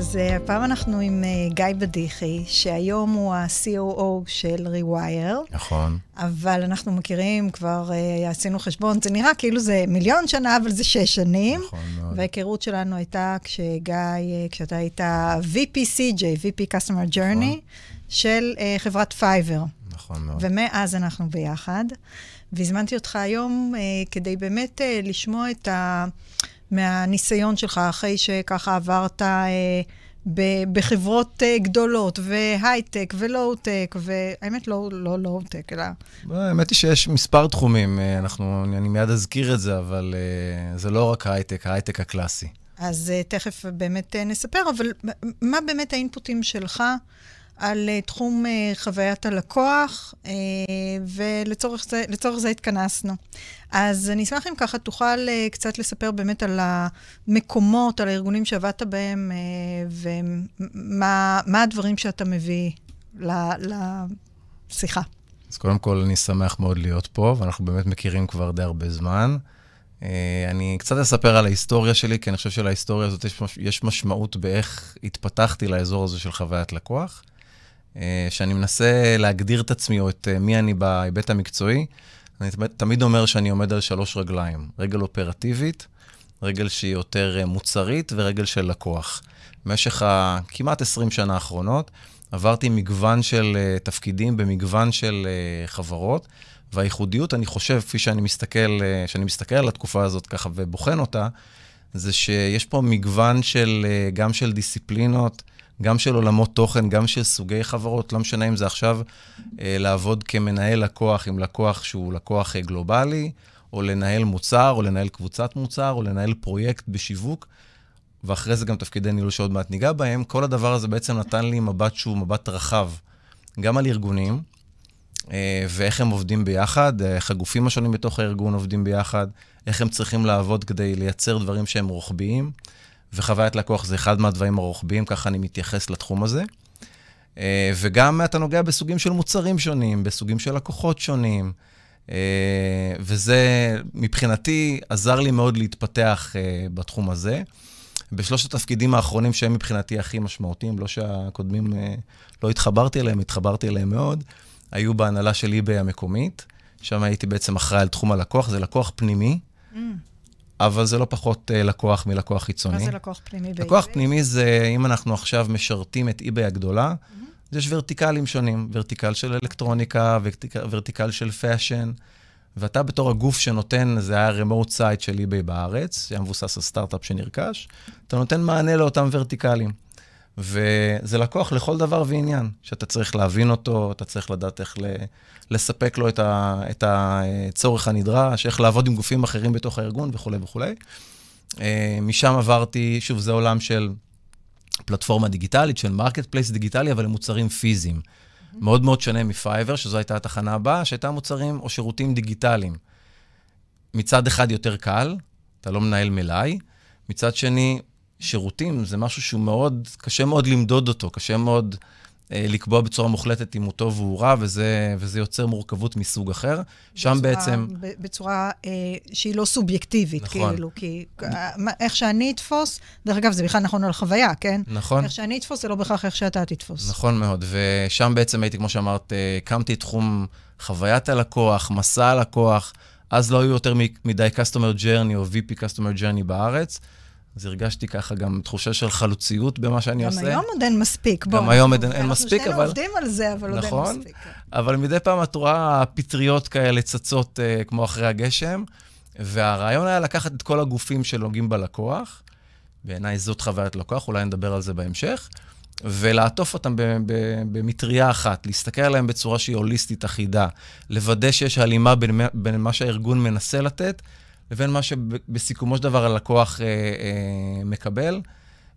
אז אה, הפעם אנחנו עם אה, גיא בדיחי, שהיום הוא ה-COO של Rewire. נכון. אבל אנחנו מכירים כבר, אה, עשינו חשבון, זה נראה כאילו זה מיליון שנה, אבל זה שש שנים. נכון מאוד. וההיכרות שלנו הייתה כשגיא, אה, כשאתה היית VP-CJ, VP Customer Journey, נכון. של אה, חברת פייבר. נכון מאוד. ומאז אנחנו ביחד. והזמנתי אותך היום אה, כדי באמת אה, לשמוע את ה... מהניסיון שלך, אחרי שככה עברת אה, ב- בחברות אה, גדולות, והייטק, ולואו-טק, והאמת לא לואו-טק, לא, אלא... האמת היא שיש מספר תחומים, אה, אנחנו, אני מיד אזכיר את זה, אבל אה, זה לא רק הייטק, ההייטק הקלאסי. אז uh, תכף באמת uh, נספר, אבל מה באמת האינפוטים שלך על uh, תחום uh, חוויית הלקוח, uh, ולצורך זה, זה התכנסנו. אז אני אשמח אם ככה תוכל קצת לספר באמת על המקומות, על הארגונים שעבדת בהם, ומה הדברים שאתה מביא לשיחה. אז קודם כל, אני שמח מאוד להיות פה, ואנחנו באמת מכירים כבר די הרבה זמן. אני קצת אספר על ההיסטוריה שלי, כי אני חושב שלהיסטוריה הזאת יש, יש משמעות באיך התפתחתי לאזור הזה של חוויית לקוח. אה, שאני מנסה להגדיר את עצמי או את אה, מי אני בהיבט המקצועי, אני תמיד אומר שאני עומד על שלוש רגליים. רגל אופרטיבית, רגל שהיא יותר אה, מוצרית ורגל של לקוח. במשך הכמעט 20 שנה האחרונות עברתי מגוון של תפקידים במגוון של חברות, והייחודיות, אני חושב, כפי שאני מסתכל, שאני מסתכל על התקופה הזאת ככה ובוחן אותה, זה שיש פה מגוון של, גם של דיסציפלינות, גם של עולמות תוכן, גם של סוגי חברות, לא משנה אם זה עכשיו אה, לעבוד כמנהל לקוח עם לקוח שהוא לקוח אה, גלובלי, או לנהל מוצר, או לנהל קבוצת מוצר, או לנהל פרויקט בשיווק, ואחרי זה גם תפקידי ניהול שעוד מעט ניגע בהם. כל הדבר הזה בעצם נתן לי מבט שהוא מבט רחב, גם על ארגונים, אה, ואיך הם עובדים ביחד, אה, איך הגופים השונים בתוך הארגון עובדים ביחד, איך הם צריכים לעבוד כדי לייצר דברים שהם רוחביים. וחוויית לקוח זה אחד מהדברים הרוחביים, ככה אני מתייחס לתחום הזה. אה, וגם אתה נוגע בסוגים של מוצרים שונים, בסוגים של לקוחות שונים, אה, וזה מבחינתי עזר לי מאוד להתפתח אה, בתחום הזה. בשלושת התפקידים האחרונים שהם מבחינתי הכי משמעותיים, לא שהקודמים, לא התחברתי אליהם, התחברתי אליהם מאוד, היו בהנהלה של eBay המקומית, שם הייתי בעצם אחראי על תחום הלקוח, זה לקוח פנימי. Mm. אבל זה לא פחות uh, לקוח מלקוח חיצוני. מה זה לקוח פנימי ב eBay? לקוח פנימי זה, אם אנחנו עכשיו משרתים את eBay הגדולה, mm-hmm. יש vertical ים שונים, vertical של אלקטרוניקה, vertical, vertical של fashion, ואתה בתור הגוף שנותן, זה היה remote site של eBay בארץ, שהיה מבוסס על סטארט-אפ שנרכש, אתה נותן מענה לאותם vertical ים. וזה לקוח לכל דבר ועניין, שאתה צריך להבין אותו, אתה צריך לדעת איך לספק לו את, ה, את הצורך הנדרש, איך לעבוד עם גופים אחרים בתוך הארגון וכולי וכולי. אה, משם עברתי, שוב, זה עולם של פלטפורמה דיגיטלית, של marketplace דיגיטלי, אבל למוצרים פיזיים. מאוד מאוד שונה מ Fiverr, שזו הייתה התחנה הבאה, שהייתה מוצרים או שירותים דיגיטליים. מצד אחד יותר קל, אתה לא מנהל מלאי, מצד שני, שירותים זה משהו שהוא מאוד, קשה מאוד למדוד אותו, קשה מאוד אה, לקבוע בצורה מוחלטת אם הוא טוב או רע, וזה, וזה יוצר מורכבות מסוג אחר. שם בצורה, בעצם... בצורה אה, שהיא לא סובייקטיבית, נכון. כאילו, כי אה, איך שאני אתפוס, דרך אגב, זה בכלל נכון על חוויה, כן? נכון. איך שאני אתפוס זה לא בהכרח איך שאתה תתפוס. נכון מאוד, ושם בעצם הייתי, כמו שאמרת, אה, הקמתי את תחום חוויית הלקוח, מסע הלקוח, אז לא היו יותר מדי Customer Journey או VP Customer Journey בארץ. אז הרגשתי ככה גם תחושה של חלוציות במה שאני גם עושה. גם היום עוד אין מספיק. גם בוא, היום עוד אין מספיק, אבל... אנחנו שנינו עובדים על זה, אבל נכון, עוד אין מספיק. נכון, אבל מדי פעם את רואה פטריות כאלה צצות uh, כמו אחרי הגשם, והרעיון היה לקחת את כל הגופים שנוגעים בלקוח, בעיניי זאת חוויית לקוח, אולי נדבר על זה בהמשך, ולעטוף אותם במטריה אחת, להסתכל עליהם בצורה שהיא הוליסטית אחידה, לוודא שיש הלימה בין, בין מה שהארגון מנסה לתת, לבין מה שבסיכומו של דבר הלקוח אה, אה, מקבל.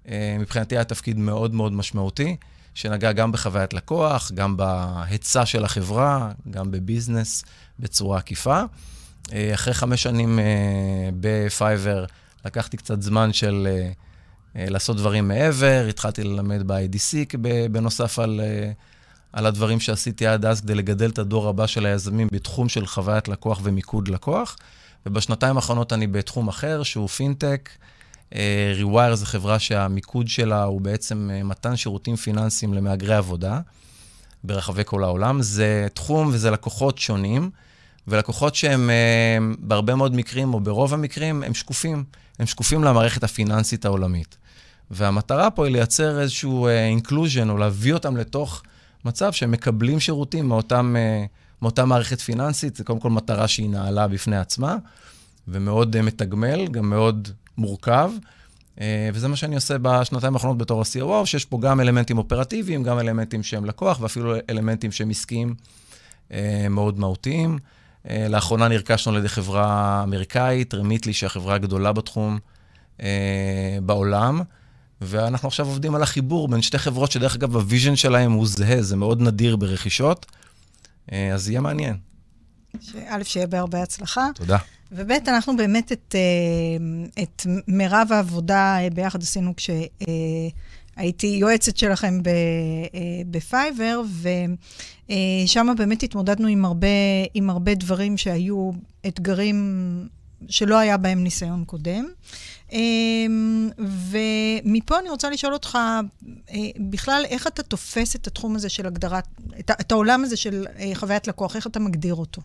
אה, מבחינתי היה תפקיד מאוד מאוד משמעותי, שנגע גם בחוויית לקוח, גם בהיצע של החברה, גם בביזנס בצורה עקיפה. אה, אחרי חמש שנים אה, בפייבר, לקחתי קצת זמן של אה, אה, לעשות דברים מעבר, התחלתי ללמד ב-IDC בנוסף על, אה, על הדברים שעשיתי עד אז כדי לגדל את הדור הבא של היזמים בתחום של חוויית לקוח ומיקוד לקוח. ובשנתיים האחרונות אני בתחום אחר, שהוא פינטק, Rewire זו חברה שהמיקוד שלה הוא בעצם מתן שירותים פיננסיים למהגרי עבודה ברחבי כל העולם. זה תחום וזה לקוחות שונים, ולקוחות שהם בהרבה מאוד מקרים, או ברוב המקרים, הם שקופים. הם שקופים למערכת הפיננסית העולמית. והמטרה פה היא לייצר איזשהו inclusion, או להביא אותם לתוך מצב שהם מקבלים שירותים מאותם, מאותה מערכת פיננסית. זה קודם כל מטרה שהיא נעלה בפני עצמה, ומאוד מתגמל, גם מאוד מורכב. וזה מה שאני עושה בשנתיים האחרונות בתור ה-COO, שיש פה גם אלמנטים אופרטיביים, גם אלמנטים שהם לקוח, ואפילו אלמנטים שהם עסקיים מאוד מהותיים. לאחרונה נרכשנו על ידי חברה אמריקאית, Remitly, שהיא החברה הגדולה בתחום בעולם. ואנחנו עכשיו עובדים על החיבור בין שתי חברות, שדרך אגב, ה vision שלהם הוא זהה, זה מאוד נדיר ברכישות, אז יהיה מעניין. א', שיהיה בהרבה הצלחה. תודה. וב', אנחנו באמת את, את מירב העבודה ביחד עשינו כשהייתי יועצת שלכם ב Fiverr, ושם באמת התמודדנו עם הרבה, עם הרבה דברים שהיו אתגרים שלא היה בהם ניסיון קודם. ומפה אני רוצה לשאול אותך, בכלל, איך אתה תופס את התחום הזה של הגדרת, את, את העולם הזה של חוויית לקוח, איך אתה מגדיר אותו?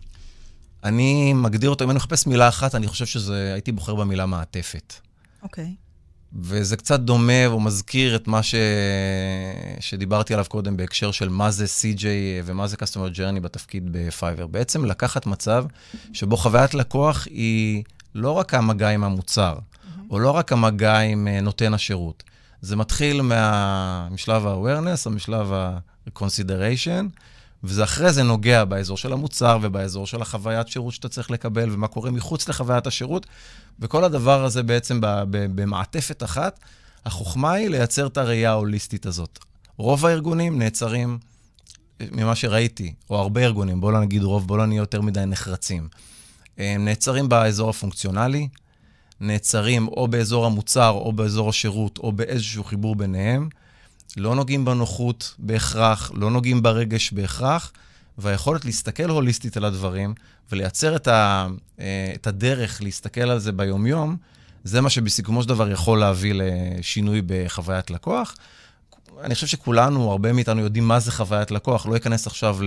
אני מגדיר אותו, אם אני מחפש מילה אחת, אני חושב שזה, הייתי בוחר במילה מעטפת. אוקיי. Okay. וזה קצת דומה או מזכיר את מה ש... שדיברתי עליו קודם בהקשר של מה זה CJ ומה זה Customer Journey בתפקיד בפייבר. בעצם לקחת מצב שבו חוויית לקוח היא לא רק המגע עם המוצר, או לא רק המגע עם נותן השירות. זה מתחיל מה... משלב ה-awareness או משלב ה-consideration, וזה אחרי זה נוגע באזור של המוצר ובאזור של החוויית שירות שאתה צריך לקבל, ומה קורה מחוץ לחוויית השירות, וכל הדבר הזה בעצם במעטפת אחת. החוכמה היא לייצר את הראייה ההוליסטית הזאת. רוב הארגונים נעצרים, ממה שראיתי, או הרבה ארגונים, בואו לא נגיד רוב, בואו לא נהיה יותר מדי נחרצים. הם נעצרים באזור הפונקציונלי, נעצרים או באזור המוצר, או באזור השירות, או באיזשהו חיבור ביניהם. לא נוגעים בנוחות בהכרח, לא נוגעים ברגש בהכרח, והיכולת להסתכל הוליסטית על הדברים ולייצר את, ה, אה, את הדרך להסתכל על זה ביומיום, זה מה שבסיכומו של דבר יכול להביא לשינוי בחוויית לקוח. אני חושב שכולנו, הרבה מאיתנו יודעים מה זה חוויית לקוח, לא אכנס עכשיו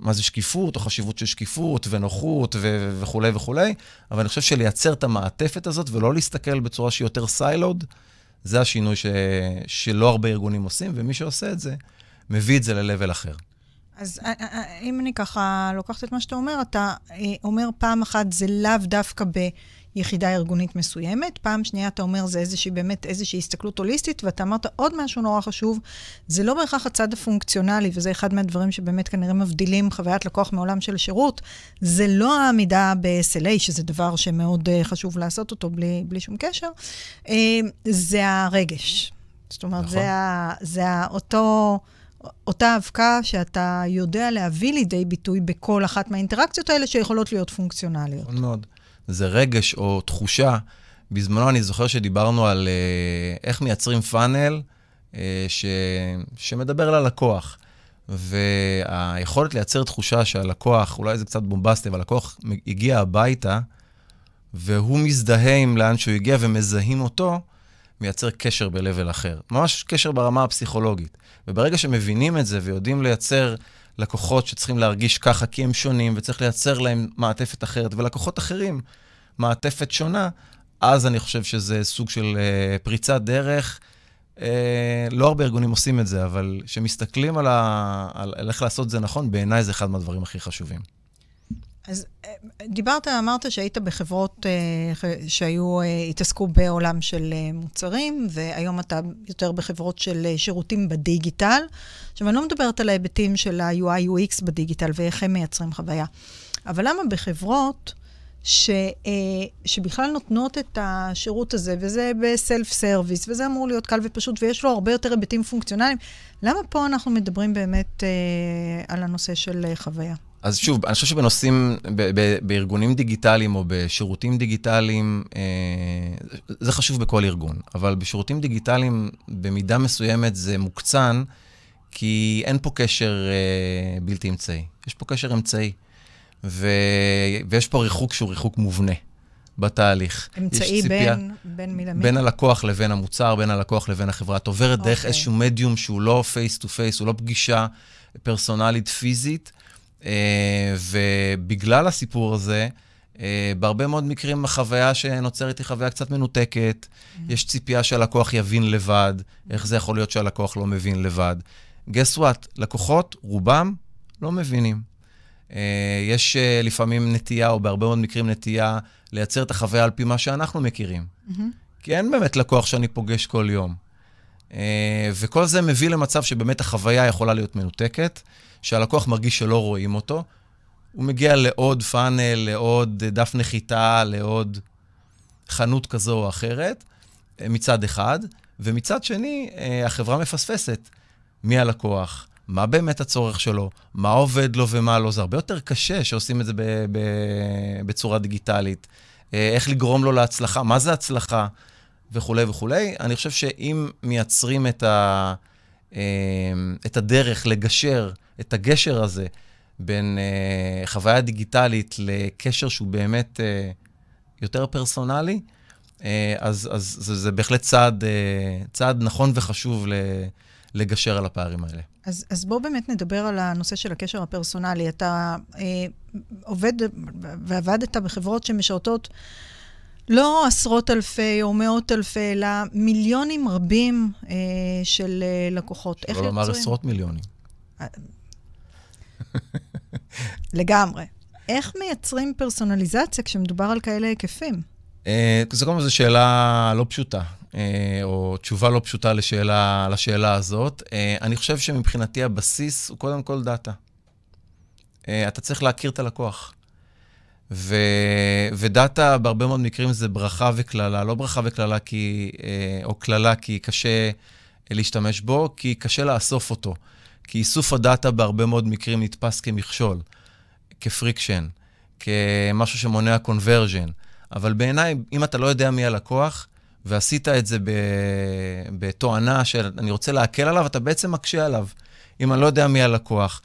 למה זה שקיפות, או חשיבות של שקיפות, ונוחות, ו- וכולי וכולי, אבל אני חושב שלייצר את המעטפת הזאת, ולא להסתכל בצורה שהיא יותר סיילוד, זה השינוי ש... שלא הרבה ארגונים עושים, ומי שעושה את זה, מביא את זה ל-level אחר. אז אה, אה, אה, אם אני ככה לוקחת את מה שאתה אומר, אתה אומר פעם אחת זה לאו דווקא ביחידה ארגונית מסוימת, פעם שנייה אתה אומר זה איזושהי, באמת איזושהי הסתכלות הוליסטית, ואתה אמרת עוד משהו נורא חשוב, זה לא בהכרח הצד הפונקציונלי, וזה אחד מהדברים שבאמת כנראה מבדילים חוויית לקוח מעולם של שירות, זה לא העמידה ב-SLA, שזה דבר שמאוד חשוב לעשות אותו בלי, בלי שום קשר, זה הרגש. זאת אומרת, נכון. זה, זה אותו... אותה אבקה שאתה יודע להביא לידי ביטוי בכל אחת מהאינטראקציות האלה שיכולות להיות פונקציונליות. נכון מאוד. זה רגש או תחושה. בזמנו אני זוכר שדיברנו על uh, איך מייצרים פאנל uh, ש... שמדבר ללקוח. והיכולת לייצר תחושה שהלקוח, אולי זה קצת בומבסטי, אבל הלקוח הגיע הביתה, והוא מזדהה עם לאן שהוא הגיע ומזהים אותו, מייצר קשר ב-level אחר. ממש קשר ברמה הפסיכולוגית. וברגע שמבינים את זה ויודעים לייצר לקוחות שצריכים להרגיש ככה כי הם שונים, וצריך לייצר להם מעטפת אחרת, ולקוחות אחרים, מעטפת שונה, אז אני חושב שזה סוג של uh, פריצת דרך. Uh, לא הרבה ארגונים עושים את זה, אבל כשמסתכלים על, ה... על, על איך לעשות את זה נכון, בעיניי זה אחד מהדברים הכי חשובים. אז אה, דיברת, אמרת שהיית בחברות uh, שהיו, uh, התעסקו בעולם של מוצרים, והיום אתה יותר בחברות של שירותים בדיגיטל. עכשיו, אני לא מדברת על ההיבטים של ה-UI UX בדיגיטל ואיך הם מייצרים חוויה, אבל למה בחברות ש, שבכלל נותנות את השירות הזה, וזה ב self service, וזה אמור להיות קל ופשוט, ויש לו הרבה יותר היבטים פונקציונליים, למה פה אנחנו מדברים באמת על הנושא של חוויה? אז שוב, אני חושב שבנושאים, ב- ב- בארגונים דיגיטליים או בשירותים דיגיטליים, אה, זה חשוב בכל ארגון, אבל בשירותים דיגיטליים במידה מסוימת זה מוקצן, כי אין פה קשר אה, בלתי אמצעי, יש פה קשר אמצעי, ו- ויש פה ריחוק שהוא ריחוק מובנה. בתהליך. אמצעי בין, בין מי למי? בין הלקוח לבין המוצר, בין הלקוח לבין החברה. את עוברת okay. דרך אוקיי. איזשהו מדיום שהוא לא face to face, הוא לא פגישה פרסונלית פיזית, ובגלל הסיפור הזה, אה, בהרבה מאוד מקרים החוויה שנוצרת היא חוויה קצת מנותקת. Mm-hmm. יש ציפייה שהלקוח יבין לבד, איך זה יכול להיות שהלקוח לא מבין לבד. guess what? לקוחות, רובם, לא מבינים. אה, יש אה, לפעמים נטייה, או בהרבה מאוד מקרים נטייה, לייצר את החוויה על פי מה שאנחנו מכירים. Mm-hmm. כי אין באמת לקוח שאני פוגש כל יום. וכל זה מביא למצב שבאמת החוויה יכולה להיות מנותקת, שהלקוח מרגיש שלא רואים אותו, הוא מגיע לעוד פאנל, לעוד דף נחיתה, לעוד חנות כזו או אחרת, מצד אחד, ומצד שני, אה, החברה מפספסת מי הלקוח, מה באמת הצורך שלו, מה עובד לו ומה לא. זה הרבה יותר קשה שעושים את זה ב- ב- בצורה דיגיטלית. אה, איך לגרום לו להצלחה, מה זה הצלחה וכולי וכולי. אני חושב שאם מייצרים את, ה- אה, את הדרך לגשר, את הגשר הזה, בין uh, חוויה דיגיטלית לקשר שהוא באמת uh, יותר פרסונלי, uh, אז, אז זה, זה בהחלט צעד, uh, צעד נכון וחשוב ל, לגשר על הפערים האלה. אז, אז בואו באמת נדבר על הנושא של הקשר הפרסונלי. אתה uh, עובד ועבדת בחברות שמשרתות לא עשרות אלפי או מאות אלפי, אלא מיליונים רבים uh, של uh, לקוחות. איך יוצרים? שלא לומר עשרות מיליונים. לגמרי. איך מייצרים פרסונליזציה כשמדובר על כאלה היקפים? אה, זו קודם כל שאלה לא פשוטה, אה, או תשובה לא פשוטה לשאלה, לשאלה הזאת. אה, אני חושב שמבחינתי הבסיס הוא קודם כל דאטה. אתה צריך להכיר את הלקוח. ו, ודאטה בהרבה מאוד מקרים זה ברכה וקללה, לא ברכה וקללה כי, או קללה כי קשה להשתמש בו, כי קשה לאסוף אותו. כי איסוף הדאטה בהרבה מאוד מקרים נתפס כמכשול, כפריקשן, כמשהו שמונע קונברג'ן. אבל בעיניי, אם אתה לא יודע מי הלקוח, ועשית את זה בתואנה של אני רוצה להקל עליו, אתה בעצם מקשה עליו. אם אני לא יודע מי הלקוח,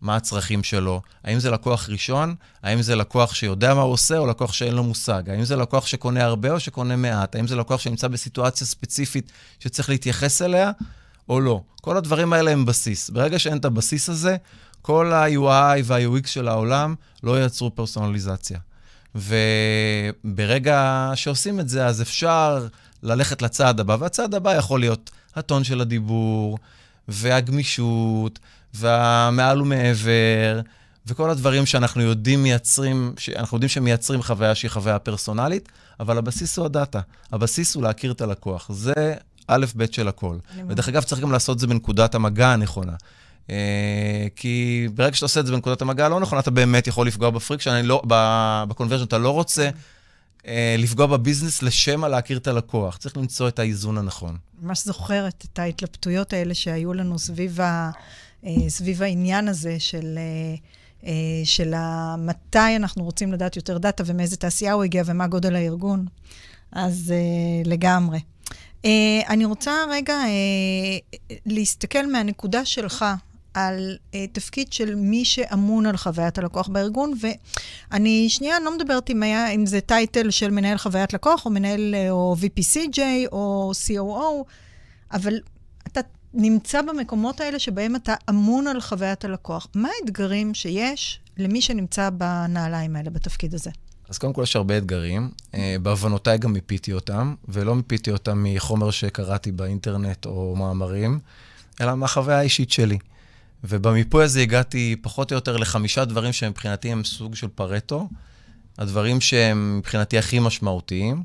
מה הצרכים שלו, האם זה לקוח ראשון, האם זה לקוח שיודע מה הוא עושה, או לקוח שאין לו מושג, האם זה לקוח שקונה הרבה או שקונה מעט, האם זה לקוח שנמצא בסיטואציה ספציפית שצריך להתייחס אליה, או לא. כל הדברים האלה הם בסיס. ברגע שאין את הבסיס הזה, כל ה-UI וה-UX של העולם לא ייצרו פרסונליזציה. וברגע שעושים את זה, אז אפשר ללכת לצעד הבא, והצעד הבא יכול להיות הטון של הדיבור, והגמישות, והמעל ומעבר, וכל הדברים שאנחנו יודעים מייצרים, שאנחנו יודעים שמייצרים חוויה שהיא חוויה פרסונלית, אבל הבסיס הוא הדאטה. הבסיס הוא להכיר את הלקוח. זה א', ב' של הכל. ודרך אגב, צריך גם לעשות את זה בנקודת המגע הנכונה. Uh, כי ברגע שאתה עושה את זה בנקודת המגע הלא נכונה, אתה באמת יכול לפגוע ב friction, לא, ב conversion, אתה לא רוצה uh, לפגוע ב business לשם להכיר את הלקוח. צריך למצוא את האיזון הנכון. ממש זוכרת את ההתלבטויות האלה שהיו לנו סביב, ה, uh, סביב העניין הזה של... של מתי אנחנו רוצים לדעת יותר דאטה ומאיזה תעשייה הוא הגיע ומה גודל הארגון. אז לגמרי. Uh, אני רוצה רגע uh, להסתכל מהנקודה שלך על uh, תפקיד של מי שאמון על חוויית הלקוח בארגון, ואני שנייה לא מדברת אם, היה, אם זה טייטל של מנהל חוויית לקוח, או מנהל, uh, או VPCJ, או COO, אבל אתה נמצא במקומות האלה שבהם אתה אמון על חוויית הלקוח. מה האתגרים שיש למי שנמצא בנעליים האלה, בתפקיד הזה? אז קודם כל יש הרבה אתגרים. Uh, בעוונותיי גם מיפיתי אותם, ולא מיפיתי אותם מחומר שקראתי באינטרנט או מאמרים, אלא מהחוויה האישית שלי. ובמיפוי הזה הגעתי פחות או יותר לחמישה דברים שמבחינתי הם סוג של פרטו, הדברים שהם מבחינתי הכי משמעותיים.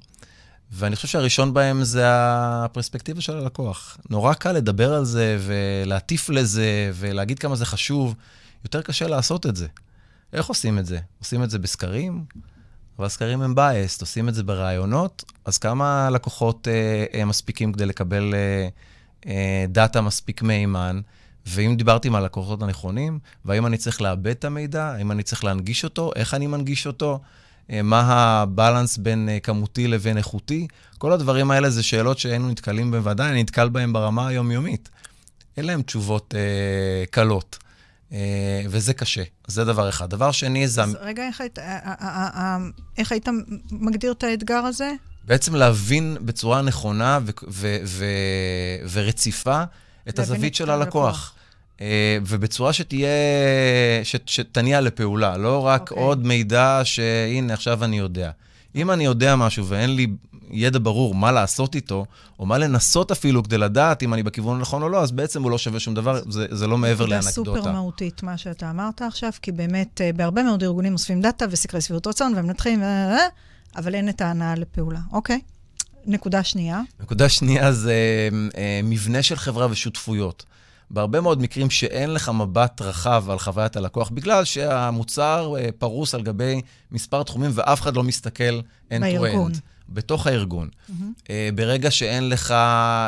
ואני חושב שהראשון בהם זה הפרספקטיבה של הלקוח. נורא קל לדבר על זה ולהטיף לזה ולהגיד כמה זה חשוב, יותר קשה לעשות את זה. איך עושים את זה? עושים את זה בסקרים? אבל הסקרים הם biased, עושים את זה ברעיונות, אז כמה לקוחות אה, אה, מספיקים כדי לקבל אה, אה, דאטה מספיק מהימן? ואם דיברתי עם הלקוחות הנכונים, והאם אני צריך לאבד את המידע, האם אני צריך להנגיש אותו, איך אני מנגיש אותו, אה, מה הבלנס בין אה, כמותי לבין איכותי, כל הדברים האלה זה שאלות שהיינו נתקלים בהן, ודאי אני נתקל בהן ברמה היומיומית. אין להם תשובות אה, קלות. וזה קשה, זה דבר אחד. דבר שני, זה... אז רגע, איך היית, איך היית מגדיר את האתגר הזה? בעצם להבין בצורה נכונה ו- ו- ו- ורציפה את הזווית של הלקוח. Uh, ובצורה שתהיה, ש- שתניע לפעולה, לא רק okay. אוקיי. עוד מידע שהנה, עכשיו אני יודע. אם אני יודע משהו ואין לי ידע ברור מה לעשות איתו, או מה לנסות אפילו כדי לדעת אם אני בכיוון הנכון או לא, אז בעצם הוא לא שווה שום דבר, זה, זה לא מעבר לאנקדוטה. זה סופר מהותית, מה שאתה אמרת עכשיו, כי באמת, uh, בהרבה מאוד ארגונים אוספים דאטה וסקרי סביבות רצון, ומנתחים, אבל אין את ההנאה לפעולה. אוקיי. נקודה שנייה. נקודה שנייה זה אה, מבנה של חברה ושותפויות. בהרבה מאוד מקרים שאין לך מבט רחב על חוויית הלקוח, בגלל שהמוצר אה, פרוס על גבי מספר תחומים ואף אחד לא מסתכל end בארגון. to end. בתוך הארגון. Mm-hmm. ברגע שאין לך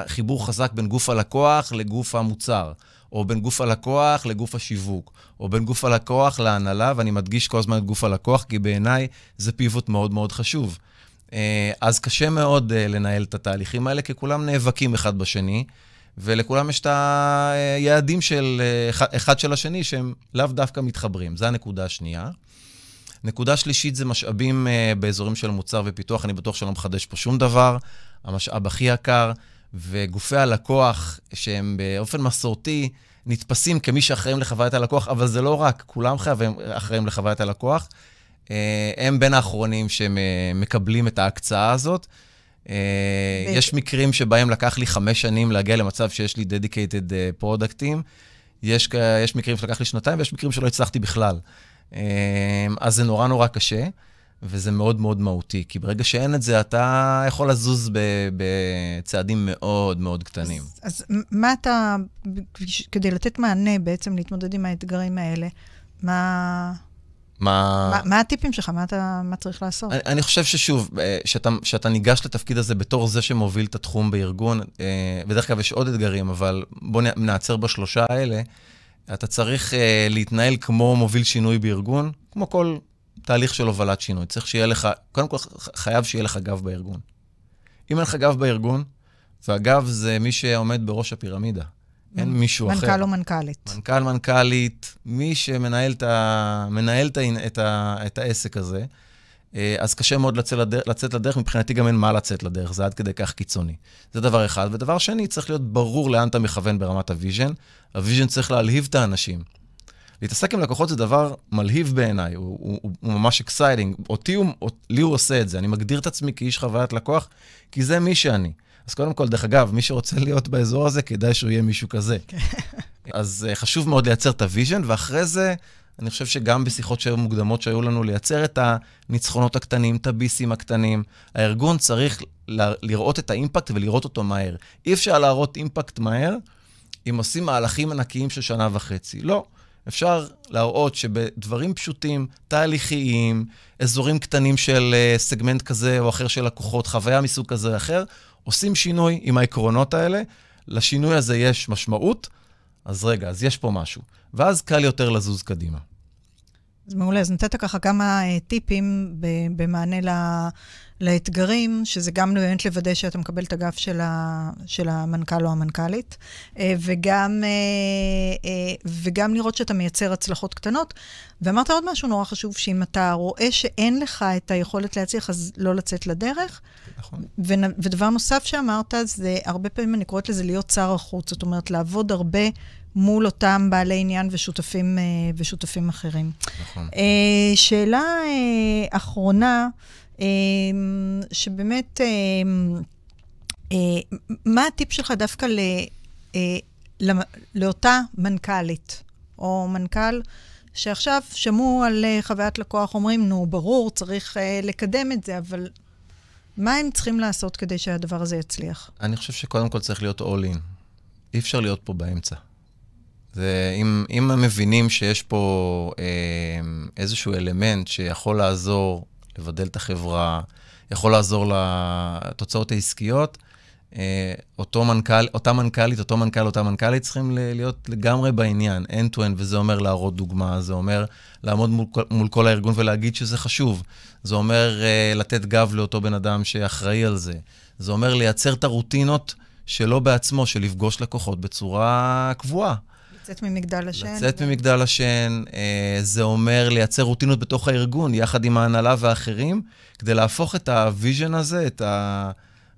חיבור חזק בין גוף הלקוח לגוף המוצר, או בין גוף הלקוח לגוף השיווק, או בין גוף הלקוח להנהלה, ואני מדגיש כל הזמן את גוף הלקוח, כי בעיניי זה פיבוט מאוד מאוד חשוב. אה, אז קשה מאוד אה, לנהל את התהליכים האלה, כי כולם נאבקים אחד בשני, ולכולם יש את היעדים של אה, אחד של השני, שהם לאו דווקא מתחברים. זו הנקודה השנייה. נקודה שלישית זה משאבים באזורים של מוצר ופיתוח, אני בטוח שלא מחדש פה שום דבר. המשאב הכי יקר, וגופי הלקוח, שהם באופן מסורתי, נתפסים כמי שאחראים לחוויית הלקוח, אבל זה לא רק, כולם חייבים אחראים לחוויית הלקוח. אה, הם בין האחרונים שמקבלים את ההקצאה הזאת. אה, יש מקרים שבהם לקח לי חמש שנים להגיע למצב שיש לי dedicated אה, פרודקטים. יש, יש מקרים שלקח לי שנתיים ויש מקרים שלא הצלחתי בכלל. אז זה נורא נורא קשה, וזה מאוד מאוד מהותי, כי ברגע שאין את זה, אתה יכול לזוז בצעדים מאוד מאוד קטנים. אז, אז מה אתה, כדי לתת מענה בעצם להתמודד עם האתגרים האלה, מה... מה... מה, מה הטיפים שלך? מה, אתה, מה צריך לעשות? אני, אני חושב ששוב, אה, שאתה ניגש לתפקיד הזה בתור זה שמוביל את התחום בארגון, אה, בדרך כלל יש עוד אתגרים, אבל בואו נעצר בשלושה האלה. אתה צריך אה, להתנהל כמו מוביל שינוי בארגון, כמו כל תהליך של הובלת שינוי. צריך שיהיה לך, קודם כל חייב שיהיה לך גב בארגון. אם אין לך גב בארגון, והגב זה מי שעומד בראש הפירמידה. אין מישהו מנכ"ל אחר. מנכ"ל או מנכ"לית. מנכ"ל, מנכ"לית, מי שמנהל את, ה... מנהל את, ה... את, ה... את העסק הזה, אז קשה מאוד לצאת לדרך, לצאת לדרך, מבחינתי גם אין מה לצאת לדרך, זה עד כדי כך קיצוני. זה דבר אחד. ודבר שני, צריך להיות ברור לאן אתה מכוון ברמת ה vision. ה vision צריך להלהיב את האנשים. להתעסק עם לקוחות זה דבר מלהיב בעיניי, הוא, הוא, הוא, הוא ממש exciting. אותי, הוא, לי הוא עושה את זה, אני מגדיר את עצמי כאיש חוויית לקוח, כי זה מי שאני. אז קודם כל, דרך אגב, מי שרוצה להיות באזור הזה, כדאי שהוא יהיה מישהו כזה. כן. אז uh, חשוב מאוד לייצר את ה vision, ואחרי זה, אני חושב שגם בשיחות שהיו מוקדמות שהיו לנו, לייצר את הניצחונות הקטנים, את הביסים הקטנים. הארגון צריך ל- לראות את האימפקט ולראות אותו מהר. אי אפשר להראות אימפקט מהר אם עושים מהלכים ענקיים של שנה וחצי. לא. אפשר להראות שבדברים פשוטים, תהליכיים, אזורים קטנים של uh, סגמנט כזה או אחר של לקוחות, חוויה מסוג כזה או אחר, עושים שינוי עם העקרונות האלה, לשינוי הזה יש משמעות, אז רגע, אז יש פה משהו. ואז קל יותר לזוז קדימה. אז מעולה, אז נתת ככה כמה uh, טיפים במענה ל... לאתגרים, שזה גם באמת לוודא שאתה מקבל את הגף של, ה, של המנכ"ל או המנכ"לית, אה, וגם, אה, אה, וגם לראות שאתה מייצר הצלחות קטנות. ואמרת עוד משהו נורא חשוב, שאם אתה רואה שאין לך את היכולת להצליח, אז לא לצאת לדרך. נכון. ו, ודבר נוסף שאמרת, זה הרבה פעמים אני קוראת לזה להיות שר החוץ, זאת אומרת, לעבוד הרבה מול אותם בעלי עניין ושותפים, ושותפים אחרים. נכון. שאלה אחרונה, אמ, שבאמת, אמ, אה, מה הטיפ שלך דווקא ל, אה, לאותה מנכ"לית או מנכ"ל שעכשיו שמעו על אה, חוויית לקוח, אומרים, נו, ברור, צריך לקדם את זה, אבל מה הם צריכים לעשות כדי שהדבר הזה יצליח? אני חושב שקודם כל צריך להיות all in. אי אפשר להיות פה באמצע. זה, אם, אם הם מבינים שיש פה אה, איזשהו אלמנט שיכול לעזור לבדל את החברה, יכול לעזור לתוצאות העסקיות. אה, אותו מנכ"ל, אותה מנכ"לית, אותו מנכ"ל, אותה מנכ"לית צריכים להיות לגמרי בעניין, end-to-end, וזה אומר להראות דוגמה, זה אומר לעמוד מול, מול כל הארגון ולהגיד שזה חשוב. זה אומר uh, לתת גב לאותו בן אדם שאחראי על זה. זה אומר לייצר את הרוטינות שלו בעצמו, של לפגוש לקוחות בצורה קבועה. לצאת ממגדל השן. לצאת ו... ממגדל השן, אה, זה אומר לייצר רוטינות בתוך הארגון, יחד עם ההנהלה ואחרים, כדי להפוך את ה vision הזה, את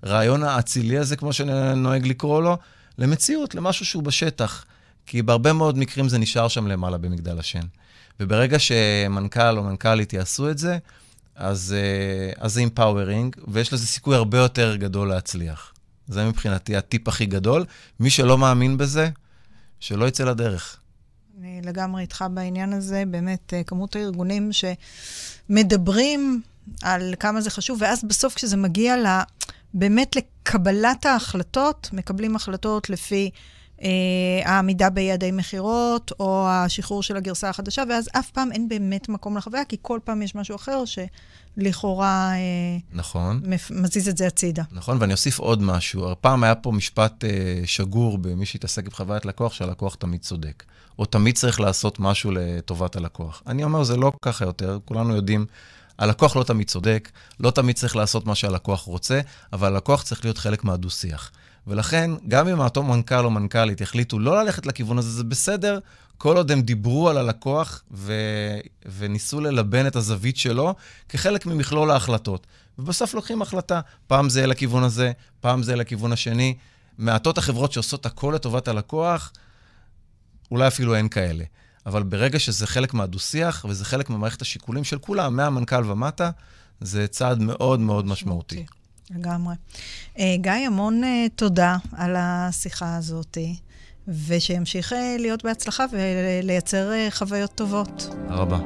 הרעיון האצילי הזה, כמו שאני נוהג לקרוא לו, למציאות, למשהו שהוא בשטח. כי בהרבה מאוד מקרים זה נשאר שם למעלה במגדל השן. וברגע שמנכ"ל או מנכ"לית יעשו את זה, אז, אה, אז זה אמפאורינג, ויש לזה סיכוי הרבה יותר גדול להצליח. זה מבחינתי הטיפ הכי גדול. מי שלא מאמין בזה, שלא יצא לדרך. אני לגמרי איתך בעניין הזה. באמת, אה, כמות הארגונים שמדברים על כמה זה חשוב, ואז בסוף כשזה מגיע ל... באמת לקבלת ההחלטות, מקבלים החלטות לפי העמידה ביעדי מכירות, או השחרור של הגרסה החדשה, ואז אף פעם אין באמת מקום לחוויה, כי כל פעם יש משהו אחר שלכאורה... אה, נכון. מזיז את זה הצידה. נכון, ואני אוסיף עוד משהו. פעם היה פה משפט אה, שגור במי שהתעסק בחוויית לקוח, שהלקוח תמיד צודק. או תמיד צריך לעשות משהו לטובת הלקוח. אני אומר, זה לא ככה יותר, כולנו יודעים. הלקוח לא תמיד צודק, לא תמיד צריך לעשות מה שהלקוח רוצה, אבל הלקוח צריך להיות חלק מהדו-שיח. ולכן, גם אם אותו מנכ"ל או מנכ"לית יחליטו לא ללכת לכיוון הזה, זה בסדר, כל עוד הם דיברו על הלקוח ו... וניסו ללבן את הזווית שלו כחלק ממכלול ההחלטות. ובסוף לוקחים החלטה, פעם זה לכיוון הזה, פעם זה לכיוון השני. מעטות החברות שעושות הכל לטובת הלקוח, אולי אפילו אין כאלה. אבל ברגע שזה חלק מהדו-שיח וזה חלק ממערכת השיקולים של כולם, מהמנכ"ל ומטה, זה צעד מאוד מאוד משמעותי. משמעותי. לגמרי. Uh, גיא, המון uh, תודה על השיחה הזאת, ושימשיך uh, להיות בהצלחה ולייצר חוויות טובות. תודה רבה.